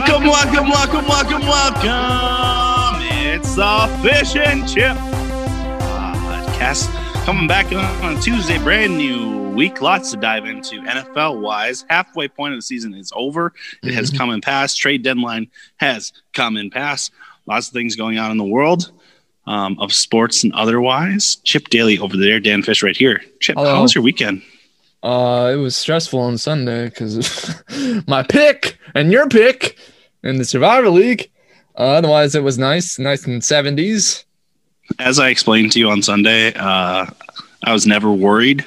Welcome, welcome, welcome, welcome, welcome. It's the Fish and Chip podcast coming back on a Tuesday, brand new week. Lots to dive into NFL wise. Halfway point of the season is over. It has come and passed. Trade deadline has come and passed. Lots of things going on in the world um, of sports and otherwise. Chip Daly over there, Dan Fish right here. Chip, Hello. how was your weekend? Uh, it was stressful on Sunday because my pick and your pick in the Survivor League. Uh, otherwise, it was nice, nice in seventies. As I explained to you on Sunday, uh, I was never worried.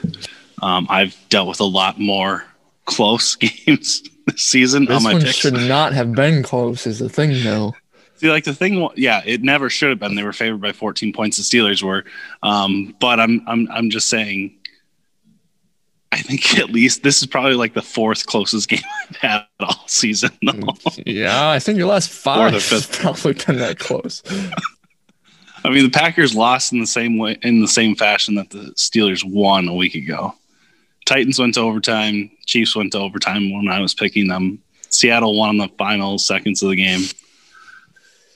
Um, I've dealt with a lot more close games this season This on my one picks. should not have been close. Is the thing though. See, like the thing, yeah, it never should have been. They were favored by 14 points. The Steelers were, um, but I'm, I'm, I'm just saying. I think at least this is probably like the fourth closest game I've had all season. though. Yeah, I think your last five the has fifth. probably been that close. I mean, the Packers lost in the same way, in the same fashion that the Steelers won a week ago. Titans went to overtime. Chiefs went to overtime when I was picking them. Seattle won in the final seconds of the game.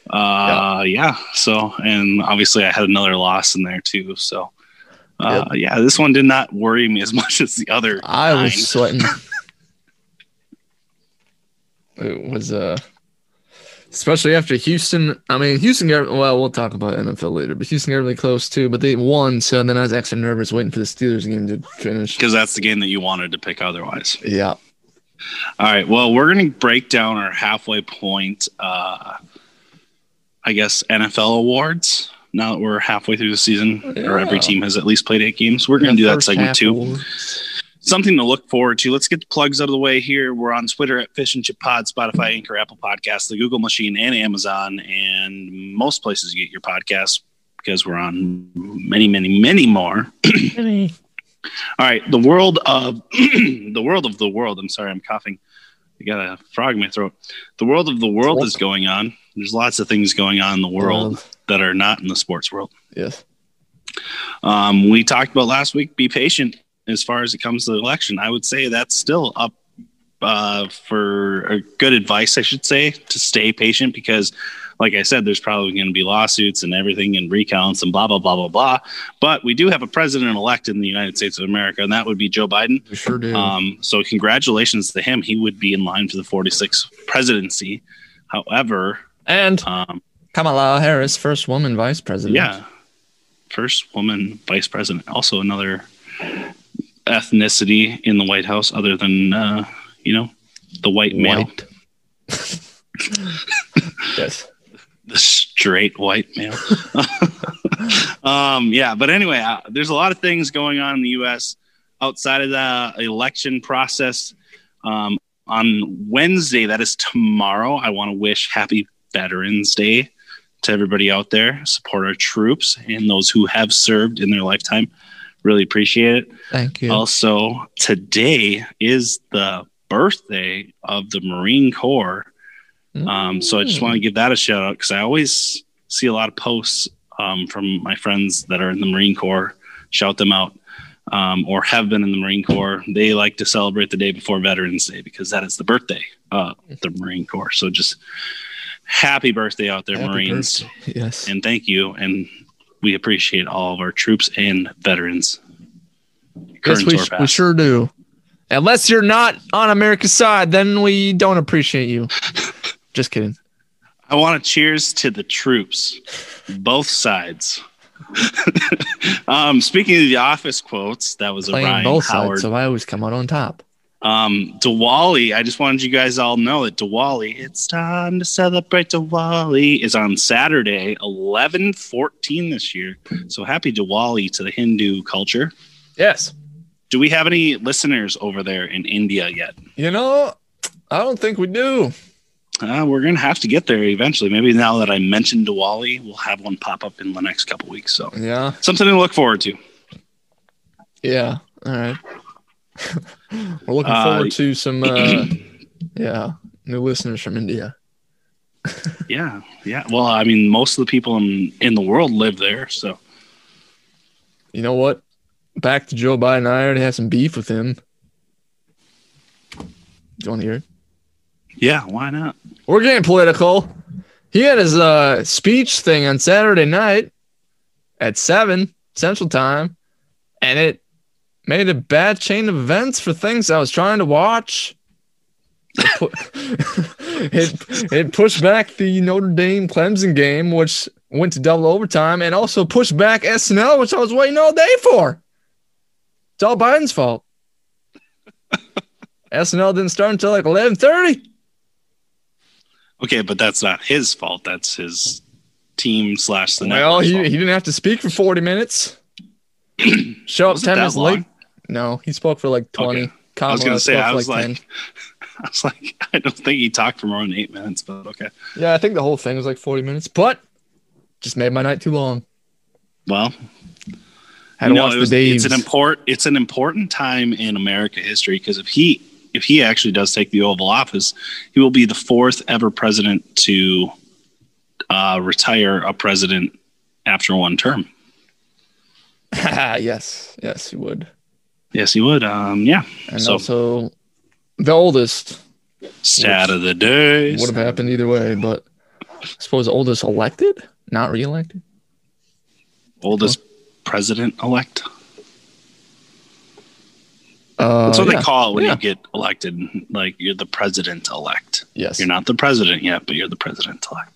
Uh, yeah. So, and obviously, I had another loss in there too. So, uh, yeah, this one did not worry me as much as the other. I nine. was sweating. it was uh especially after Houston. I mean, Houston got well, we'll talk about NFL later, but Houston got really close too, but they won, so then I was extra nervous waiting for the Steelers game to finish. because that's the game that you wanted to pick otherwise. Yeah. All right. Well, we're going to break down our halfway point, uh, I guess, NFL awards. Now that we're halfway through the season, or every team has at least played eight games, we're going to do that segment too. Something to look forward to. Let's get the plugs out of the way here. We're on Twitter at Fish and Chip Pod, Spotify, Anchor, Apple Podcasts, the Google Machine, and Amazon, and most places you get your podcasts because we're on many, many, many more. All right, the world of the world of the world. I'm sorry, I'm coughing. I got a frog in my throat. The world of the world is going on. There's lots of things going on in the world that are not in the sports world. Yes. Um, we talked about last week. Be patient as far as it comes to the election. I would say that's still up uh, for uh, good advice. I should say to stay patient because, like I said, there's probably going to be lawsuits and everything and recounts and blah blah blah blah blah. But we do have a president elect in the United States of America, and that would be Joe Biden. We sure do. Um, so congratulations to him. He would be in line for the 46th presidency. However, and um, Kamala Harris, first woman vice president. yeah, first woman vice president. Also another ethnicity in the White House other than uh, you know the white male, White. yes. the straight white male. um, yeah, but anyway, uh, there's a lot of things going on in the U.S. outside of the election process. Um, on Wednesday, that is tomorrow. I want to wish Happy Veterans Day to everybody out there. Support our troops and those who have served in their lifetime. Really appreciate it. Thank you. Also, today is the birthday of the Marine Corps. Um, so I just want to give that a shout out because I always see a lot of posts um, from my friends that are in the Marine Corps. Shout them out um, or have been in the Marine Corps. They like to celebrate the day before Veterans Day because that is the birthday of the Marine Corps. So just happy birthday out there, Happy Marines. birthday. Yes. And thank you. And we appreciate all of our troops and veterans. Yes, we, or we sure do. Unless you're not on America's side, then we don't appreciate you. Just kidding. I want to cheers to the troops, both sides. um, speaking of the office quotes, that was a Playing Ryan both Howard. sides, so I always come out on top. Um, Diwali, I just wanted you guys all know that Diwali, it's time to celebrate Diwali, is on Saturday, 11 14 this year. So happy Diwali to the Hindu culture. Yes. Do we have any listeners over there in India yet? You know, I don't think we do. Uh, we're going to have to get there eventually. Maybe now that I mentioned Diwali, we'll have one pop up in the next couple weeks. So Yeah. something to look forward to. Yeah. All right. We're looking Uh, forward to some, uh, yeah, new listeners from India. Yeah, yeah. Well, I mean, most of the people in in the world live there, so You know what? Back to Joe Biden. I already had some beef with him. Do you want to hear it? Yeah, why not? We're getting political. He had his uh, speech thing on Saturday night at seven Central Time, and it made a bad chain of events for things I was trying to watch. It, it, pushed back the Notre Dame Clemson game, which went to double overtime, and also pushed back SNL, which I was waiting all day for. It's all Biden's fault. SNL didn't start until like eleven thirty. Okay, but that's not his fault. That's his team slash the Well, he, fault. he didn't have to speak for 40 minutes. Show up 10 that minutes long? late. No, he spoke for like 20. Okay. I was gonna say I was like, 10. I was like, I don't think he talked for more than eight minutes, but okay. Yeah, I think the whole thing was like 40 minutes, but just made my night too long. Well, Had to watch it the Daves. it's an import it's an important time in America history because if he if he actually does take the Oval Office, he will be the fourth ever president to uh, retire a president after one term. yes, yes, he would. Yes, he would. Um, yeah. And So- also, the oldest Stat of the day. would have happened either way, but I suppose the oldest elected, not reelected. Oldest president elect. Uh, That's what yeah. they call it when Yeah. you get elected. Like you're the president elect. Yes. You're not the president yet, but you're the president elect.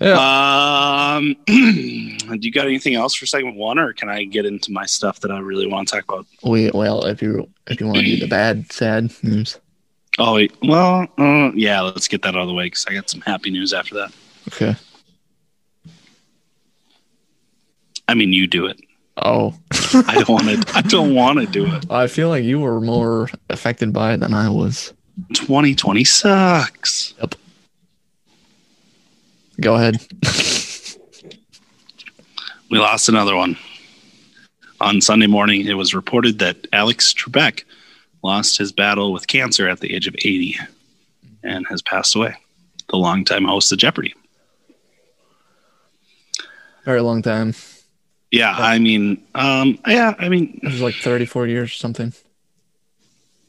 Yeah. Um, do you got anything else for segment one, or can I get into my stuff that I really want to talk about? we, well, if you if you want to do the bad, sad news. Oh, wait. well, uh, yeah, let's get that out of the way because I got some happy news after that. Okay. I mean, you do it. Oh. I don't want to. I don't want to do it. I feel like you were more affected by it than I was. 2020 sucks. Go ahead. We lost another one. On Sunday morning, it was reported that Alex Trebek lost his battle with cancer at the age of 80 and has passed away. The longtime host of Jeopardy. Very long time. Yeah, I mean, um, yeah, I mean, It was like 34 years or something.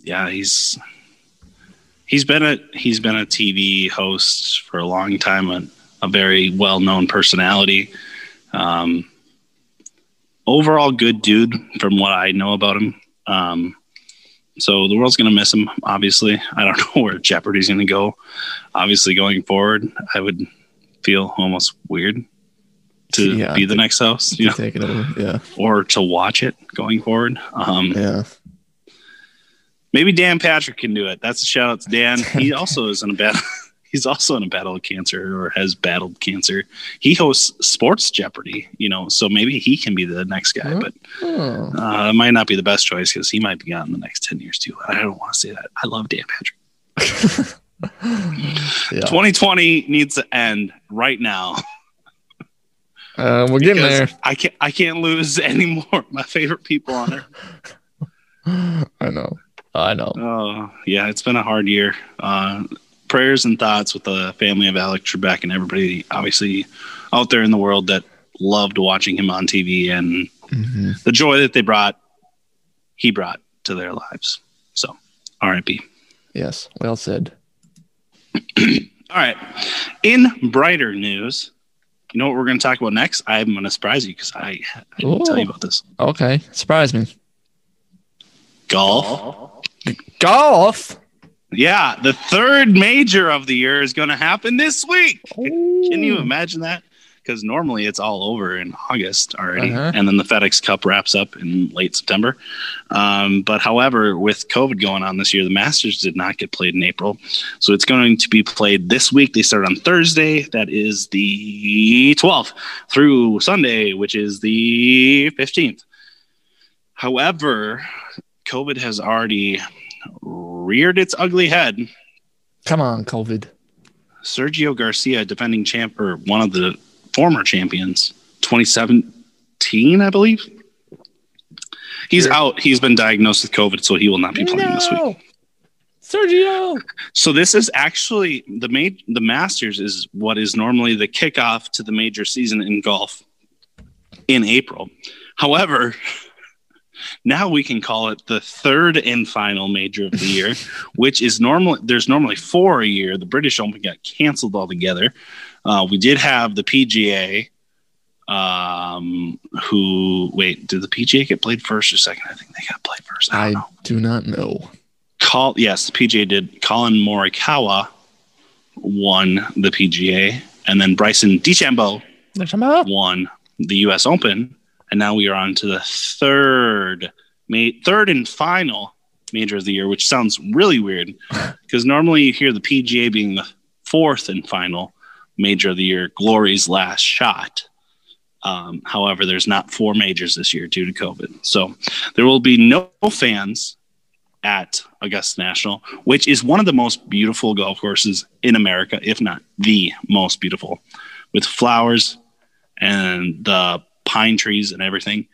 yeah, he's he's been a he's been a TV host for a long time, a very well known personality. Um, overall, good dude from what I know about him. Um, so the world's gonna miss him. Obviously, I don't know where Jeopardy's gonna go. Obviously, going forward, I would feel almost weird to Yeah, be the next host, you know, Take it over. Yeah. or to watch it going forward. Um, Yeah. Maybe Dan Patrick can do it. That's a shout out to Dan. He also is in a battle. He's also in a battle of cancer or has battled cancer. He hosts Sports Jeopardy, you know, so maybe he can be the next guy. But Oh. uh, it might not be the best choice because he might be gone in the next ten years too. I don't want to say that. I love Dan Patrick. Yeah. 2020 needs to end right now. Uh, we're getting there. I can't. I can't lose any more. My favorite people on earth. I know. I know. Oh, yeah, it's been a hard year. Uh, prayers and thoughts with the family of Alex Trebek and everybody, obviously, out there in the world that loved watching him on TV and hmm the joy that they brought, he brought to their lives. So, RIP. Yes. Well said. All right. In brighter news, you know what we're going to talk about next? I'm going to surprise you because I, I didn't tell you about this. Okay. Surprise me. Golf. Golf. Yeah, the third major of the year is going to happen this week. Can you imagine that? Because normally it's all over in August already, Uh-huh. and then the FedEx Cup wraps up in late September. Um, but however, with COVID going on this year, the Masters did not get played in April, so it's going to be played this week. They start on Thursday, that is the 12th, through Sunday, which is the 15th. However, COVID has already reared its ugly head Come on, COVID. Sergio Garcia, defending champ or one of the former champions, 2017, I believe. He's Sure. out. He's been diagnosed with COVID, so he will not be playing this week. Sergio. So this is actually the ma- the Masters is what is normally the kickoff to the major season in golf in April. However, Now we can call it the third and final major of the year, which is normally there's normally four a year. The British Open got canceled altogether. Uh, we did have the PGA, um, who wait, did the PGA get played first or second? I think they got played first. I, I do not know. Call yes, the PGA did. Collin Morikawa won the PGA, and then Bryson DeChambeau won the U.S. Open, and now we are on to the third, ma- third and final major of the year, which sounds really weird because normally you hear the PGA being the fourth and final major of the year, Glory's last shot. Um, however, there's not four majors this year due to COVID, so there will be no fans at Augusta National, which is one of the most beautiful golf courses in America, if not the most beautiful, with flowers and the pine trees and everything.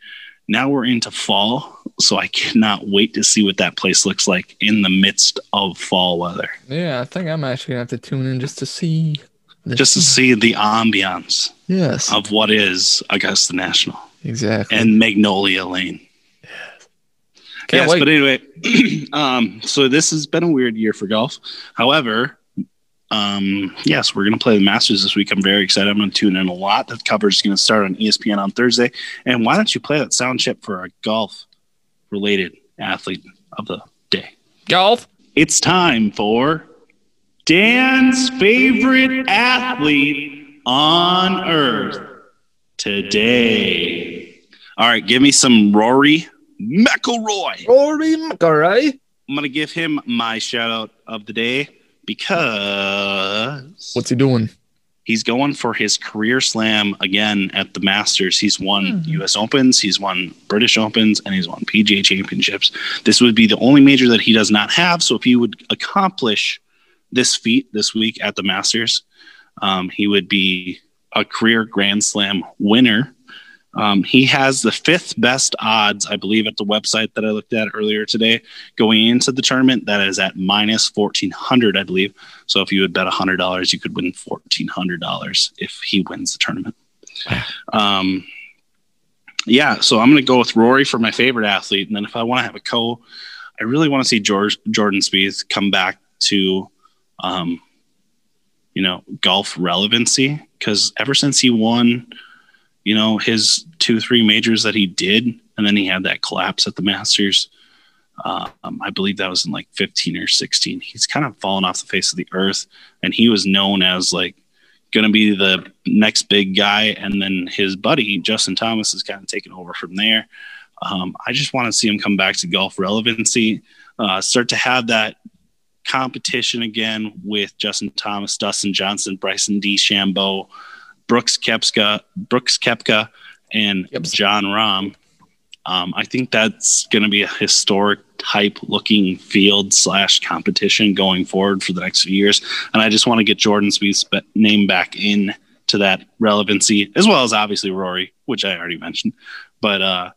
Now we're into fall, so I cannot wait to see what that place looks like in the midst of fall weather. Yeah, I think I'm actually gonna have to tune in just to see, just to see the ambiance. Yes. Of what is Augusta National. Exactly. And Magnolia Lane. Can't yes, wait. but anyway, um, so this has been a weird year for golf. However, um, yes, we're going to play the Masters this week. I'm very excited. I'm going to tune in a lot. The coverage is going to start on ESPN on Thursday. And why don't you play that sound chip for a golf related athlete of the day? Golf. It's time for Dan's favorite athlete on earth today. All right, give me some Rory McIlroy. Rory McIlroy. I'm going to give him my shout out of the day because What's he doing? he's going for his career slam again at the Masters. He's won US Opens, he's won British Opens, and he's won PGA Championships. This would be the only major that he does not have. So if he would accomplish this feat this week at the Masters, um, he would be a career Grand Slam winner. Um, he has the fifth best odds, I believe, at the website that I looked at earlier today going into the tournament. That is at minus 1400, I believe. So if you would bet $100, you could win $1,400 if he wins the tournament. Um, yeah, so I'm going to go with Rory for my favorite athlete. And then if I want to have a co, I really want to see George, Jordan Spieth come back to, um, you know, golf relevancy because ever since he won, you know, his two, three majors that he did, and then he had that collapse at the Masters. Um, I believe that was in like 15 or 16. He's kind of fallen off the face of the earth, and he was known as like going to be the next big guy. And then his buddy Justin Thomas is kind of taken over from there. Um, I just want to see him come back to golf relevancy, uh, start to have that competition again with Justin Thomas, Dustin Johnson, Bryson DeChambeau, Brooks Koepka, Brooks Koepka, and Yep. Jon Rahm. Um, I think that's going to be a historic type looking field slash competition going forward for the next few years. And I just want to get Jordan Spieth's name back in to that relevancy, as well as obviously Rory, which I already mentioned. But uh,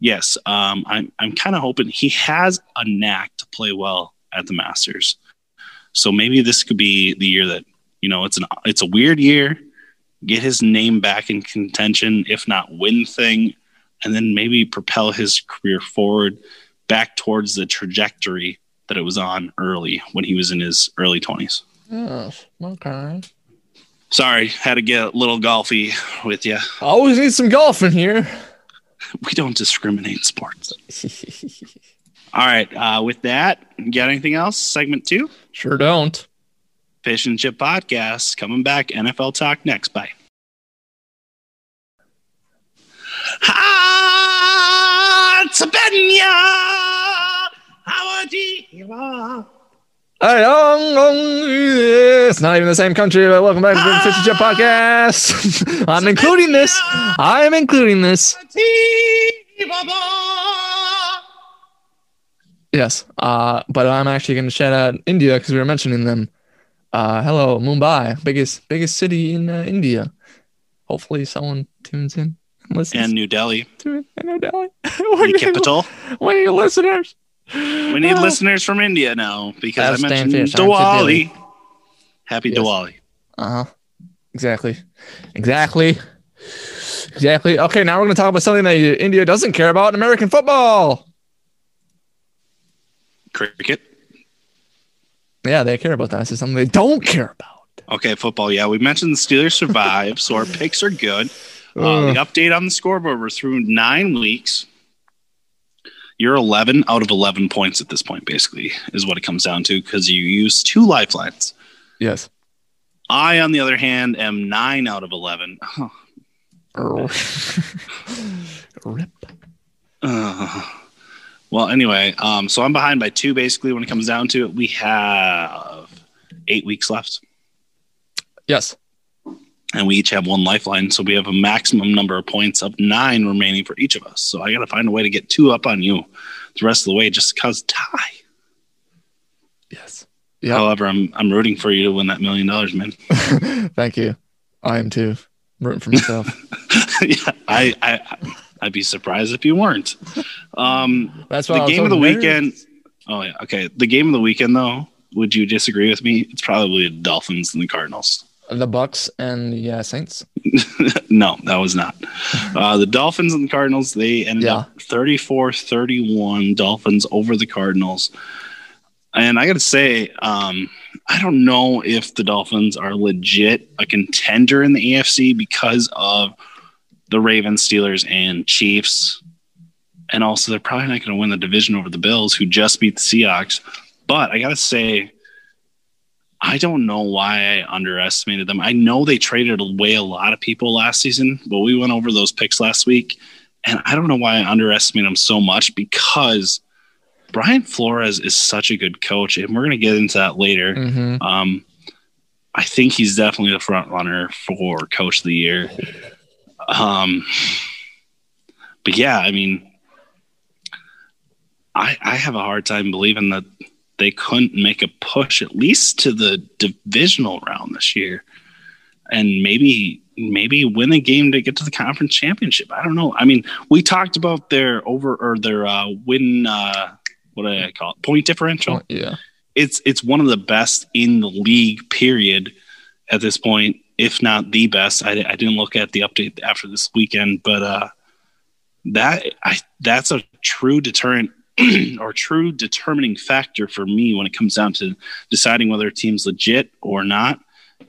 yes, um, I'm I'm kind of hoping he has a knack to play well at the Masters. So maybe this could be the year that you know it's an it's a weird year. Get his name back in contention, if not win thing, and then maybe propel his career forward back towards the trajectory that it was on early when he was in his early 20s. Yes. Okay. Sorry, had to get a little golfy with you. Always need some golf in here. We don't discriminate sports. All right, uh, with that, got anything else? Segment two, sure don't. Fish and Chip Podcast, coming back. NFL Talk next. Bye. It's not even the same country, but welcome back to the Fish and Chip Podcast. I'm including this. I am including this. Yes. Uh, but I'm actually going to shout out India because we were mentioning them. Uh, hello, Mumbai, biggest biggest city in uh, India. Hopefully, someone tunes in and listens And New Delhi, to it. I know, Delhi. the capital. Are your listeners? We need Uh, listeners from India now because I mentioned. Diwali. Happy Yes. Diwali. Uh huh. Exactly. Exactly. Exactly. Okay, now we're going to talk about something that India doesn't care about: American football. Cricket. Yeah, they care about that. This is something they don't care about. Okay, football. Yeah, we mentioned the Steelers survive, so our picks are good. Uh, the update on the scoreboard: we're through nine weeks. You're 11 out of 11 points at this point, basically, is what it comes down to because you use two lifelines. Yes. I, on the other hand, am nine out of 11. Oh. Rip. Uh, well, anyway, um, so I'm behind by two basically when it comes down to it. We have eight weeks left. Yes. And we each have one lifeline. So we have a maximum number of points of nine remaining for each of us. So I got to find a way to get two up on you the rest of the way just because tie. Yes. Yeah. However, I'm I'm rooting for you to win that million dollars, man. Thank you. I am too. I'm rooting for myself. yeah, I, I I'd be surprised if you weren't. Um, That's the I game of the nervous. weekend. Oh yeah, okay. The game of the weekend, though. Would you disagree with me? It's probably the Dolphins and the Cardinals. The Bucks and yeah, Saints. no, that was not. Uh, the Dolphins and the Cardinals, they ended Yeah. up 34 31 Dolphins over the Cardinals. And I got to say, um, I don't know if the Dolphins are legit a contender in the AFC because of the Ravens, Steelers, and Chiefs. And also, they're probably not going to win the division over the Bills, who just beat the Seahawks. But I got to say, I don't know why I underestimated them. I know they traded away a lot of people last season, but we went over those picks last week. And I don't know why I underestimated them so much because Brian Flores is such a good coach. And we're going to get into that later. Mm-hmm. Um, I think he's definitely the front runner for coach of the year. Um, but yeah, I mean, I I have a hard time believing that they couldn't make a push at least to the divisional round this year, and maybe maybe win a game to get to the conference championship. I don't know. I mean, we talked about their over or their uh, win. Uh, what do I call it? Point differential yeah. it's it's one of the best in the league period at this point if not the best i, I didn't look at the update after this weekend but uh that i that's a true deterrent or true determining factor for me when it comes down to deciding whether a team's legit or not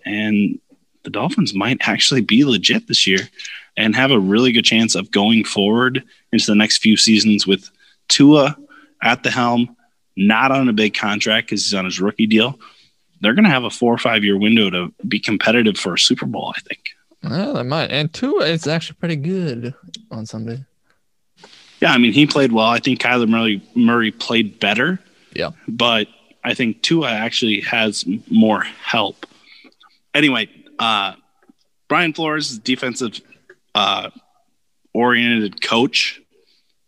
and the dolphins might actually be legit this year and have a really good chance of going forward into the next few seasons with tua at the helm not on a big contract because he's on his rookie deal. They're going to have a four or five year window to be competitive for a Super Bowl, I think. Well, they might. And Tua, it's actually pretty good on Sunday. Yeah, I mean, he played well. I think Kyler Murray, Murray played better, Yeah. but I think Tua actually has more help. Anyway, uh, Brian Flores is a defensive uh, oriented coach.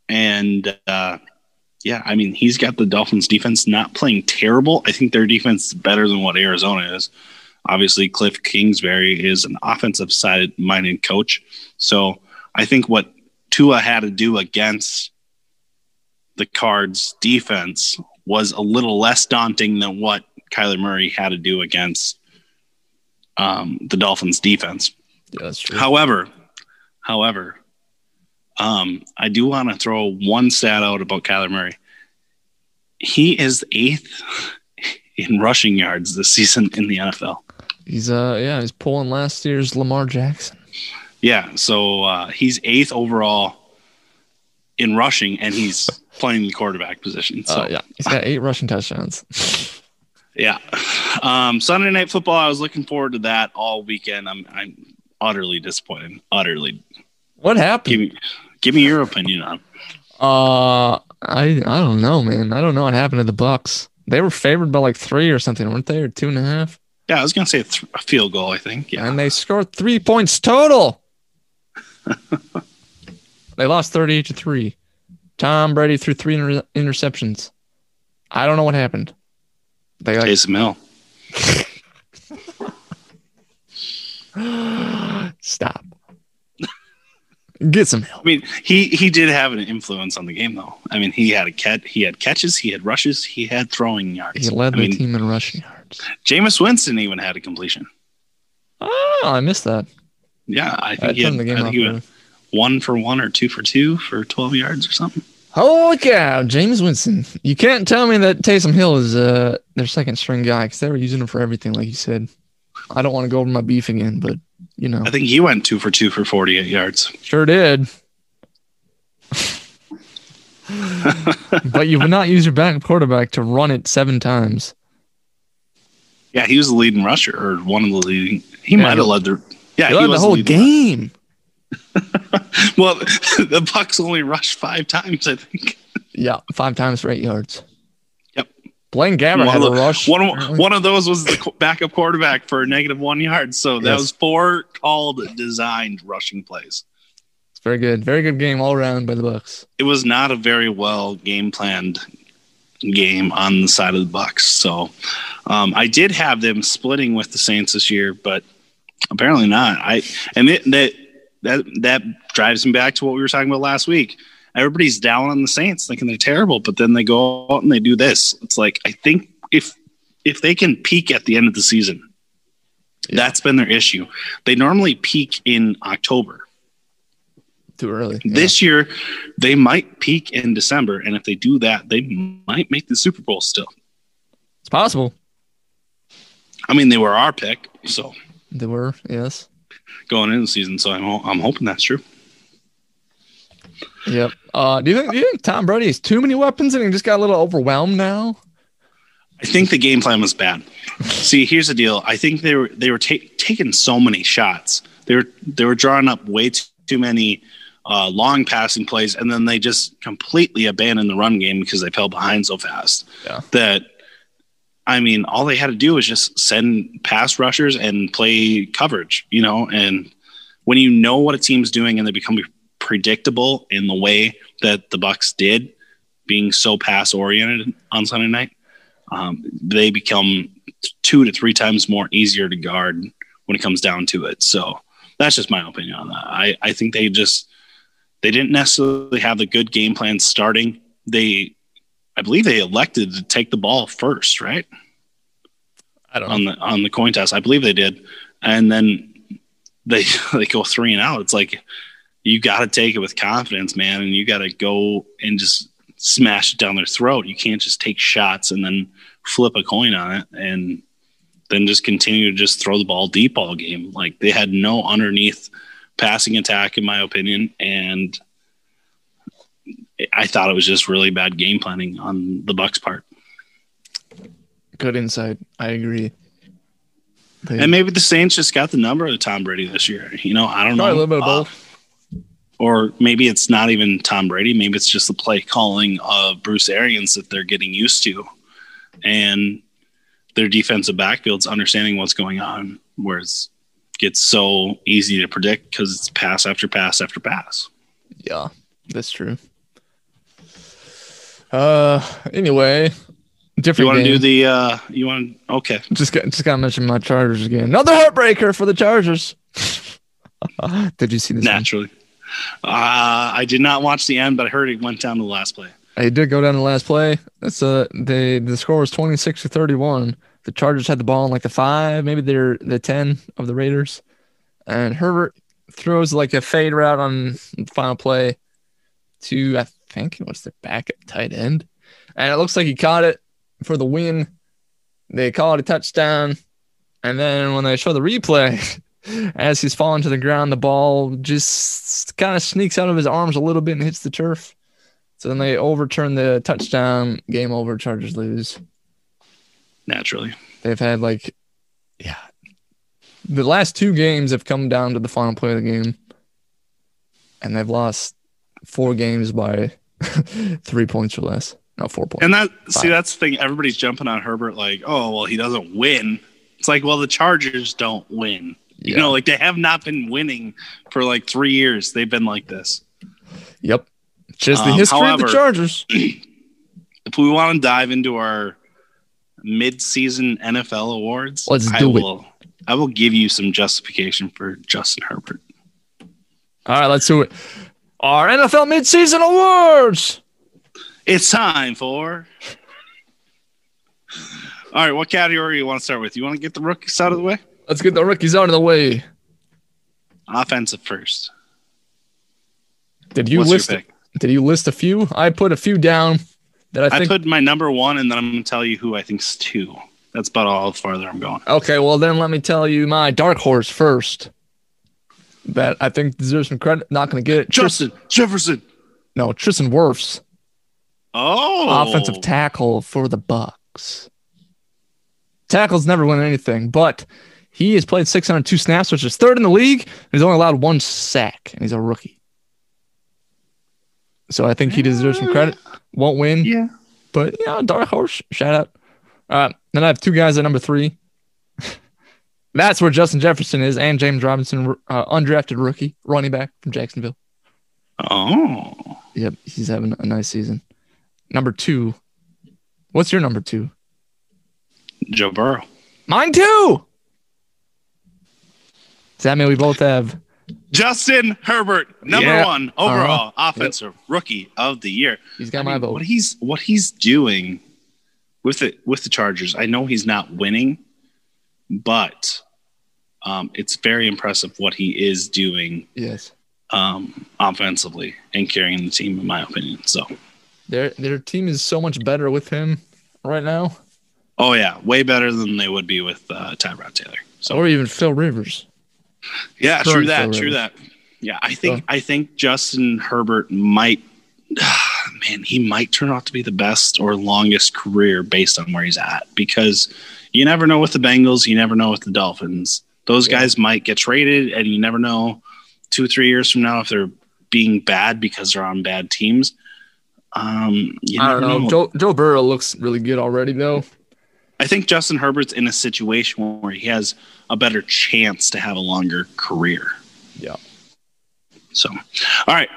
And uh, yeah, I mean, he's got the Dolphins defense not playing terrible. I think their defense is better than what Arizona is. Obviously, Cliff Kingsbury is an offensive side minded coach. So I think what Tua had to do against the Cards defense was a little less daunting than what Kyler Murray had to do against um, the Dolphins defense. Yeah, that's true. However, however, um, I do want to throw one stat out about Kyler Murray. He is eighth in rushing yards this season in the NFL. He's uh yeah, he's pulling last year's Lamar Jackson. Yeah, so uh, he's eighth overall in rushing, and he's playing the quarterback position. So Uh, yeah, he's got eight rushing touchdowns. Yeah. Um, Sunday night football. I was looking forward to that all weekend. I'm I'm utterly disappointed. Utterly. What happened? Give me your opinion on. Uh, I I don't know, man. I don't know what happened to the Bucks. They were favored by like three or something, weren't they, or two and a half? Yeah, I was gonna say a, th- a field goal. I think. Yeah. And they scored three points total. they lost thirty-eight to three. Tom Brady threw three inter- interceptions. I don't know what happened. They like Taysom Hill. stop. Get some help. I mean, he he did have an influence on the game, though. I mean, he had a cat. He had catches. He had rushes. He had throwing yards. He led I the mean, team in rushing yards. Jameis Winston even had a completion. Oh, I missed that. Yeah, I I think he had, the game I think he had one for one or two for two for 12 yards or something. Holy cow, Jameis Winston! You can't tell me that Taysom Hill is uh their second string guy because they were using him for everything, like you said. I don't want to go over my beef again, but you know, I think he went two for two for 48 yards. sure did. but you would not use your backup quarterback to run it seven times. Yeah, he was the leading rusher or one of the leading. He Yeah, might have led the. Yeah, He led the whole game. Well, the Bucks only rushed five times, I think. Yeah, five times for eight yards. Blaine Gabbert One had of, a rush. one, of, one of those was the backup quarterback for a negative one yard. So that Yes. was four called designed rushing plays. It's very good. Very good game all around by the Bucks. It was not a very well game planned game on the side of the Bucks. So um, I did have them splitting with the Saints this year, but apparently not. I and it, that that that drives me back to what we were talking about last week. Everybody's down on the Saints, thinking they're terrible, but then they go out and they do this. It's like I think if if they can peak at the end of the season, that's been their issue. They normally peak in October. Too early. Yeah. This year, they might peak in December, and if they do that, they might make the Super Bowl still. it's possible. I mean, they were our pick, so They were, yes. going into the season. So I'm I'm hoping that's true. Yep. Uh, do you think do you think Tom Brady has too many weapons and he just got a little overwhelmed now? I think the game plan was bad. See, here's the deal. I think they were they were ta- taking so many shots. They were they were drawing up way too, too many uh, long passing plays, and then they just completely abandoned the run game because they fell behind so fast. Yeah. That I mean, all they had to do was just send pass rushers and play coverage, you know. And when you know what a team's doing and they become predictable in the way that the Bucks did, being so pass oriented on Sunday night, um, they become two to three times more easier to guard when it comes down to it. So that's just my opinion on that. I, I think they just they didn't necessarily have the good game plan starting. They I believe they elected to take the ball first, right? I don't On the on the coin toss. I believe they did. And then they they go three and out. It's like you gotta take it with confidence, man, and you gotta go and just smash it down their throat. You can't just take shots and then flip a coin on it and then just continue to just throw the ball deep all game. Like they had no underneath passing attack, in my opinion, and I thought it was just really bad game planning on the Bucks' part. Good insight. I agree. They, And maybe the Saints just got the number of Tom Brady this year. You know, I don't know. a little bit of Uh, both. Or maybe it's not even Tom Brady. Maybe it's just the play calling of Bruce Arians that they're getting used to, and their defensive backfield's understanding what's going on, where it's gets so easy to predict because it's pass after pass after pass. Yeah, that's true. Uh, anyway, different. You want to do the? uh You want? Okay. Just got just got to mention my Chargers again. Another heartbreaker for the Chargers. Did you see this? one? Uh, I did not watch the end, but I heard it went down to the last play. It did go down to the last play. That's uh they the score was twenty six to thirty one. The Chargers had the ball in like the five, maybe they're the ten of the Raiders, and Herbert throws like a fade route on the final play to I think it was their backup tight end, and it looks like he caught it for the win. They call it a touchdown, and then when they show the replay, as he's falling to the ground, the ball just kind of sneaks out of his arms a little bit and hits the turf. So then they overturn the touchdown. Game over. Chargers lose. Naturally. They've had like, yeah, the last two games have come down to the final play of the game, and they've lost four games by three points or less. No, four points. And that see, that's the thing. Everybody's jumping on Herbert like, oh well, he doesn't win. It's like, well, the Chargers don't win. You Yeah. know, like they have not been winning for like three years. They've been like this. Yep. Just the Um, history of the Chargers. If we want to dive into our mid-season NFL awards, Let's I do it. will. I will give you some justification for Justin Herbert. All right, let's do it. Our NFL midseason awards. It's time for. All right, what category you want to start with? You want to get the rookies out of the way? Let's get the rookies out of the way. Offensive first. Did you What's list? Did you list a few? I put a few down that I I, put my number one, and then I'm going to tell you who I think's two. That's about all farther I'm going. okay, well then let me tell you my dark horse first. That I think deserves some credit. Not going to get it. Justin Jefferson. No, Tristan Wirfs, Oh, offensive tackle for the Bucks. Tackles never win anything, but he has played 602 snaps, which is third in the league. He's only allowed one sack, and he's a rookie. So I think he deserves some credit. Won't win, Yeah. but yeah, dark horse. Shout out. Uh, then I have two guys at number three. That's where Justin Jefferson is, and James Robinson, uh, undrafted rookie, running back from Jacksonville. Oh, Yep, he's having a nice season. Number two. What's your number two? Joe Burrow. Mine too. Does that mean we both have? Justin Herbert, number Yeah. one overall Uh-huh. offensive rookie of the year. He's got I my mean, vote. What he's what he's doing with it with the Chargers. I know he's not winning, but um, it's very impressive what he is doing Yes, um, offensively and carrying the team, in my opinion. So, their their team is so much better with him right now, oh yeah, way better than they would be with uh, Tyrod Taylor. So, or even Phil Rivers. Yeah, current true that, true that. Yeah, I think So- I think Justin Herbert might. Man, he might turn out to be the best or longest career based on where he's at because you never know with the Bengals, you never know with the Dolphins. Those Yeah. guys might get traded, and you never know two or three years from now if they're being bad because they're on bad teams. Um, you I don't never know. Joe Joe Burrow looks really good already though. I think Justin Herbert's in a situation where he has a better chance to have a longer career. Yeah. So, all right.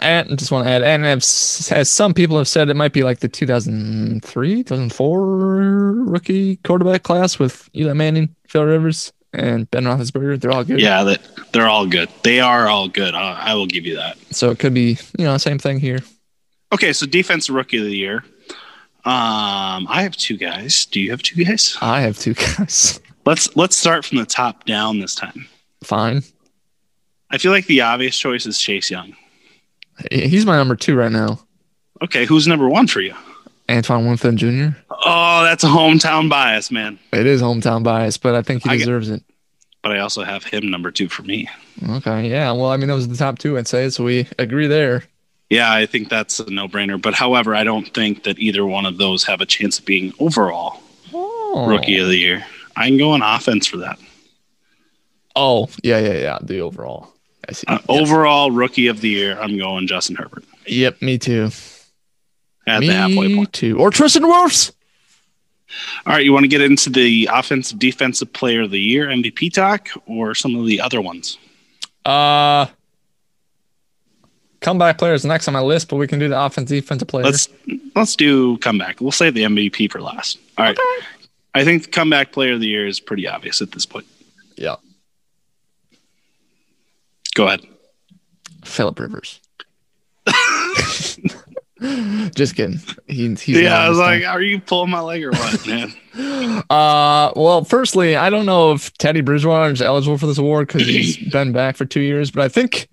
And just want to add, and as, as some people have said, it might be like the 2003, 2004 rookie quarterback class with Eli Manning, Phil Rivers, and Ben Roethlisberger. They're all good. Yeah, that they're all good. They are all good. I, I will give you that. So it could be, you know, same thing here. Okay, so defense rookie of the year. Um, I have two guys. Do you have two guys? I have two guys. Let's let's start from the top down this time. Fine. I feel like the obvious choice is Chase Young. He's my number two right now. Okay, who's number one for you? Antoine Winfield Jr. Oh, that's a hometown bias, man. It is hometown bias, but I think he I get- deserves it. But I also have him number two for me. Okay. Yeah. Well, I mean, those are the top two, I'd say. So we agree there. Yeah, I think that's a no brainer. But however, I don't think that either one of those have a chance of being overall Oh. rookie of the year. I can go on offense for that. Oh, yeah, yeah, yeah. The overall. I see. Uh, Yes. Overall rookie of the year, I'm going Justin Herbert Yep, me too. at me the halfway point. too. Or Tristan Wirfs. All right, you want to get into the offensive defensive player of the year MVP talk or some of the other ones? Uh, comeback player is next on my list, but we can do the offense defensive player. Let's let's do comeback. We'll save the MVP for last. All right. I think the comeback player of the year is pretty obvious at this point. yeah, Go ahead. Philip Rivers. Just kidding. He, he's yeah, I was this like, are you pulling my leg or what, man? uh, well, firstly, I don't know if Teddy Bridgewater is eligible for this award because he's been back for two years, but I think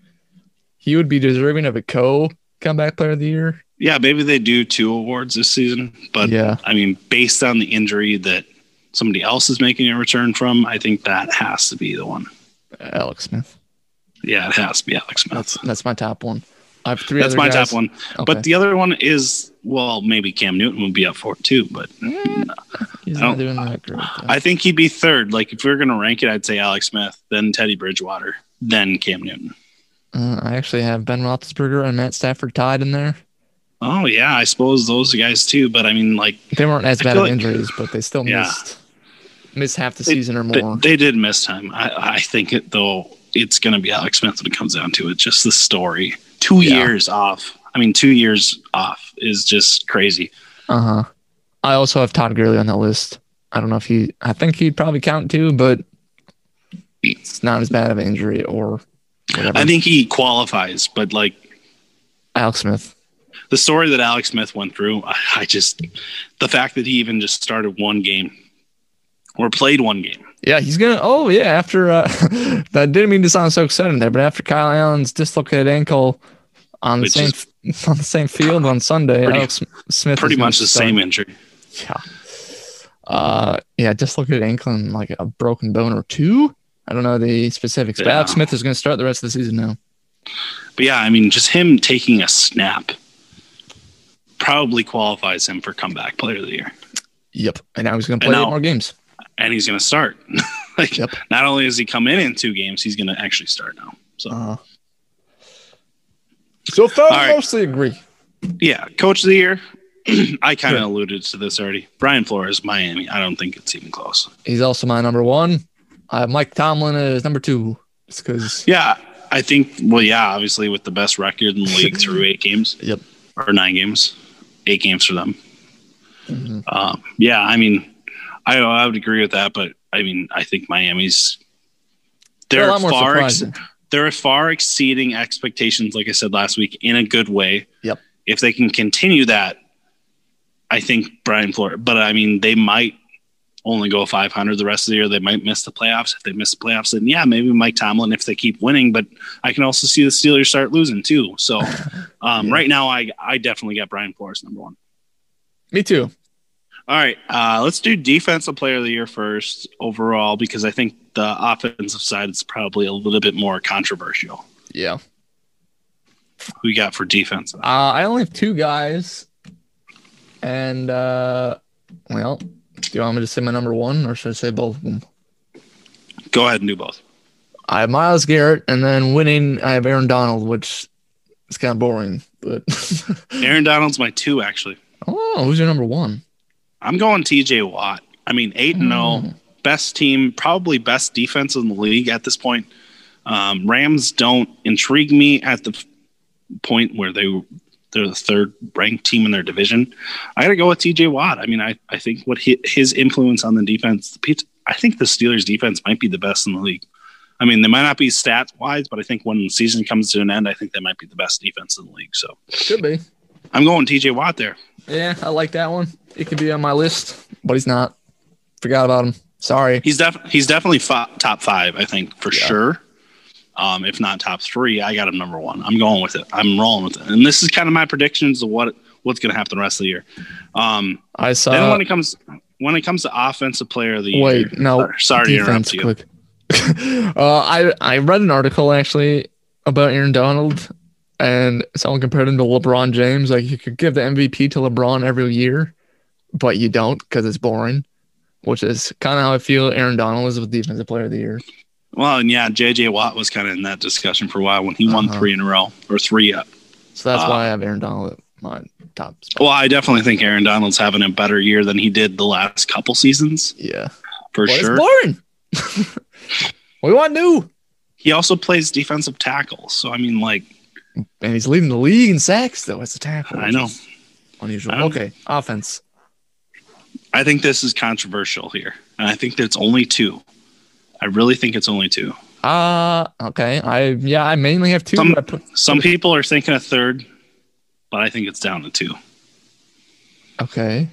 he would be deserving of a co comeback player of the year. yeah, maybe they do two awards this season, but yeah, I mean, based on the injury that somebody else is making a return from, I think that has to be the one. Alex Smith. Yeah, it has to be Alex Smith. That's that's my top one. I have three. That's my guys. top one. Okay. But the other one is, well, maybe Cam Newton would be up for it too. But mm, he's I not don't- doing that great. though. I think he'd be third. Like if we are going to rank it, I'd say Alex Smith, then Teddy Bridgewater, then Cam Newton. Uh, I actually have Ben Roethlisberger and Matt Stafford tied in there. Oh yeah, I suppose those guys too. But I mean, like They weren't as I bad of like- injuries, but they still Yeah. missed missed half the They- season or they, more. they did miss time. I, I think it though. It's going to be Alex Smith when it comes down to it. Just the story. Two Yeah. years off. I mean, two years off is just crazy. Uh huh. I also have Todd Gurley on that list. I don't know if he. I think he'd probably count too, but it's not as bad of an injury or whatever. I think he qualifies, but like Alex Smith. the story that Alex Smith went through, I, I just the fact that he even just started one game or played one game. Yeah, he's gonna. Oh yeah, after uh, that didn't mean to sound so exciting there, but after Kyle Allen's dislocated ankle on the Which same on the same field on Sunday. Pretty- Alex Smith, Pretty much the start. same injury. Yeah. Uh, yeah, dislocated ankle and like a broken bone or two. I don't know the specifics, but Yeah. Alex Smith is going to start the rest of the season now. But yeah, I mean, just him taking a snap probably qualifies him for comeback player of the year. Yep, and now he's going to play now- more games. And he's going to start. like, Yep. not only does he come in in two games, he's going to actually start now. So, Uh, so far, All right. mostly agree. yeah, coach of the year. I kind of alluded to this already. Brian Flores, Miami. I don't think it's even close. He's also my number one. Have Mike Tomlin is number two. Because Yeah, I think. Well, yeah, obviously with the best record in the league through eight games. Yep. Or nine games, eight games for them. Mhm. Um, yeah, I mean, I I would agree with that, but I mean, I think Miami's they're they're far ex- they're far exceeding expectations. Like I said last week, in a good way. Yep. If they can continue that, I think Brian Flores. But I mean, they might only go 500 the rest of the year. They might miss the playoffs. If they miss the playoffs, then yeah, maybe Mike Tomlin if they keep winning. But I can also see the Steelers start losing too. So um, Yeah. right now, I I definitely got Brian Flores number one. Me too. All right, uh, let's do defensive player of the year first overall because I think the offensive side is probably a little bit more controversial. Yeah. Who you got for defense? Uh, I only have two guys, and uh, well, do you want me to say my number one, or should I say both of them? Go ahead and do both. I have Myles Garrett, and then winning, I have Aaron Donald, which is kind of boring. But Aaron Donald's my two actually. oh, who's your number one? I'm going T.J. Watt. I mean, eight and Hmm. zero, best team, probably best defense in the league at this point. Um, Rams don't intrigue me at the point where they they're the third ranked team in their division. I got to go with T.J. Watt. I mean, I I think what hi- his influence on the defense, the Pete- I think the Steelers defense might be the best in the league. I mean, they might not be stats wise, but I think when the season comes to an end, I think they might be the best defense in the league. So Could be. I'm going T.J. Watt there. Yeah, I like that one. It could be on my list, but he's not. Forgot about him. Sorry. He's def- he's definitely fi- top five, I think for Yeah. sure. Um, if not top three, I got him number one. I'm going with it. I'm rolling with it, and this is kind of my predictions of what what's going to happen the rest of the year. Um, I saw. then when it comes when it comes to offensive player of the year, Wait, no. sorry, sorry to interrupt you. uh, I I read an article actually about Aaron Donald, and someone compared him to LeBron James. Like you could give the MVP to LeBron every year, but you don't because it's boring. Which is kind of how I feel Aaron Donald is with Defensive Player of the Year. Well, and yeah, J.J. Watt was kind of in that discussion for a while when he won Uh-huh. three in a row or three up. So that's Uh, why I have Aaron Donald at my top spot. Well, I definitely think Aaron Donald's having a better year than he did the last couple seasons Yeah, for but sure. boring. what do I do? He also plays defensive tackle, so I mean, like, And he's leading the league in sacks though as a tackle. I know. Unusual. I Okay, offense. I think this is controversial here, and I think it's only two. I really think it's only two. Uh okay. I yeah, I mainly have two. Some- put, Some people are thinking a third, but I think it's down to two. okay.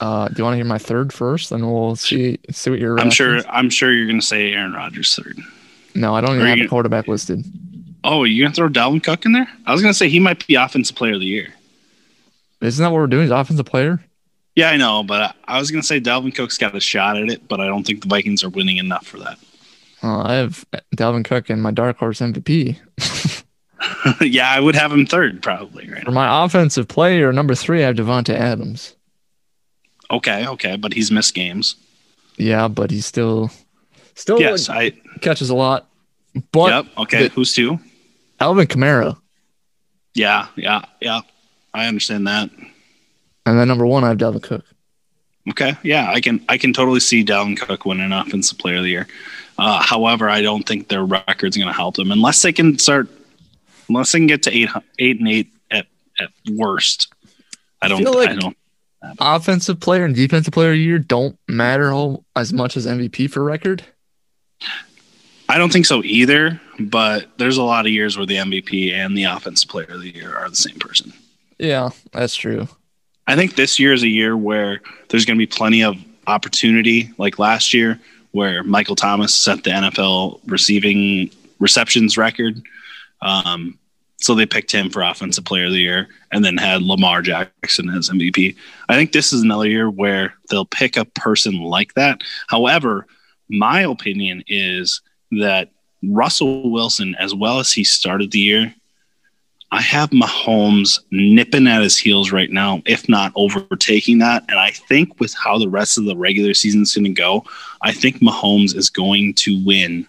Uh, do you want to hear my third first? Then we'll see see what your. I'm sure. I'm sure you're going to say Aaron Rodgers third. No, I don't even have a quarterback listed. Oh, you going to throw Dalvin Cook in there? I was going to say he might be offensive player of the year. Isn't that what we're doing? Is offensive player? Yeah, I know, but I was going to say Dalvin Cook's got a shot at it, but I don't think the Vikings are winning enough for that. Uh, I have Dalvin Cook and my dark horse MVP. yeah, I would have him third probably. Right. For my offensive player, number three, I have Davante Adams. Okay, okay, but he's missed games. Yeah, but he's still still Yes, I. catches a lot. But Yep. Okay. the- Who's two? Alvin Kamara. Yeah, yeah, yeah. I understand that. And then number one, I have Dalvin Cook. Okay, yeah, I can I can totally see Dalvin Cook winning Offensive Player of the Year. Uh, however, I don't think their record's going to help them unless they can start, unless they can get to eight eight and eight at at worst. I don't. feel like- I don't. Offensive player and defensive player of the year don't matter all, as much as MVP for record. I don't think so either. But there's a lot of years where the MVP and the Offensive Player of the Year are the same person. Yeah, that's true. I think this year is a year where there's going to be plenty of opportunity, like last year, where Michael Thomas set the NFL receiving receptions record. Um, So they picked him for offensive player of the year and then had Lamar Jackson as MVP. I think this is another year where they'll pick a person like that. However, my opinion is that Russell Wilson, as well as he started the year, I have Mahomes nipping at his heels right now, if not overtaking that. And I think with how the rest of the regular season is going to go, I think Mahomes is going to win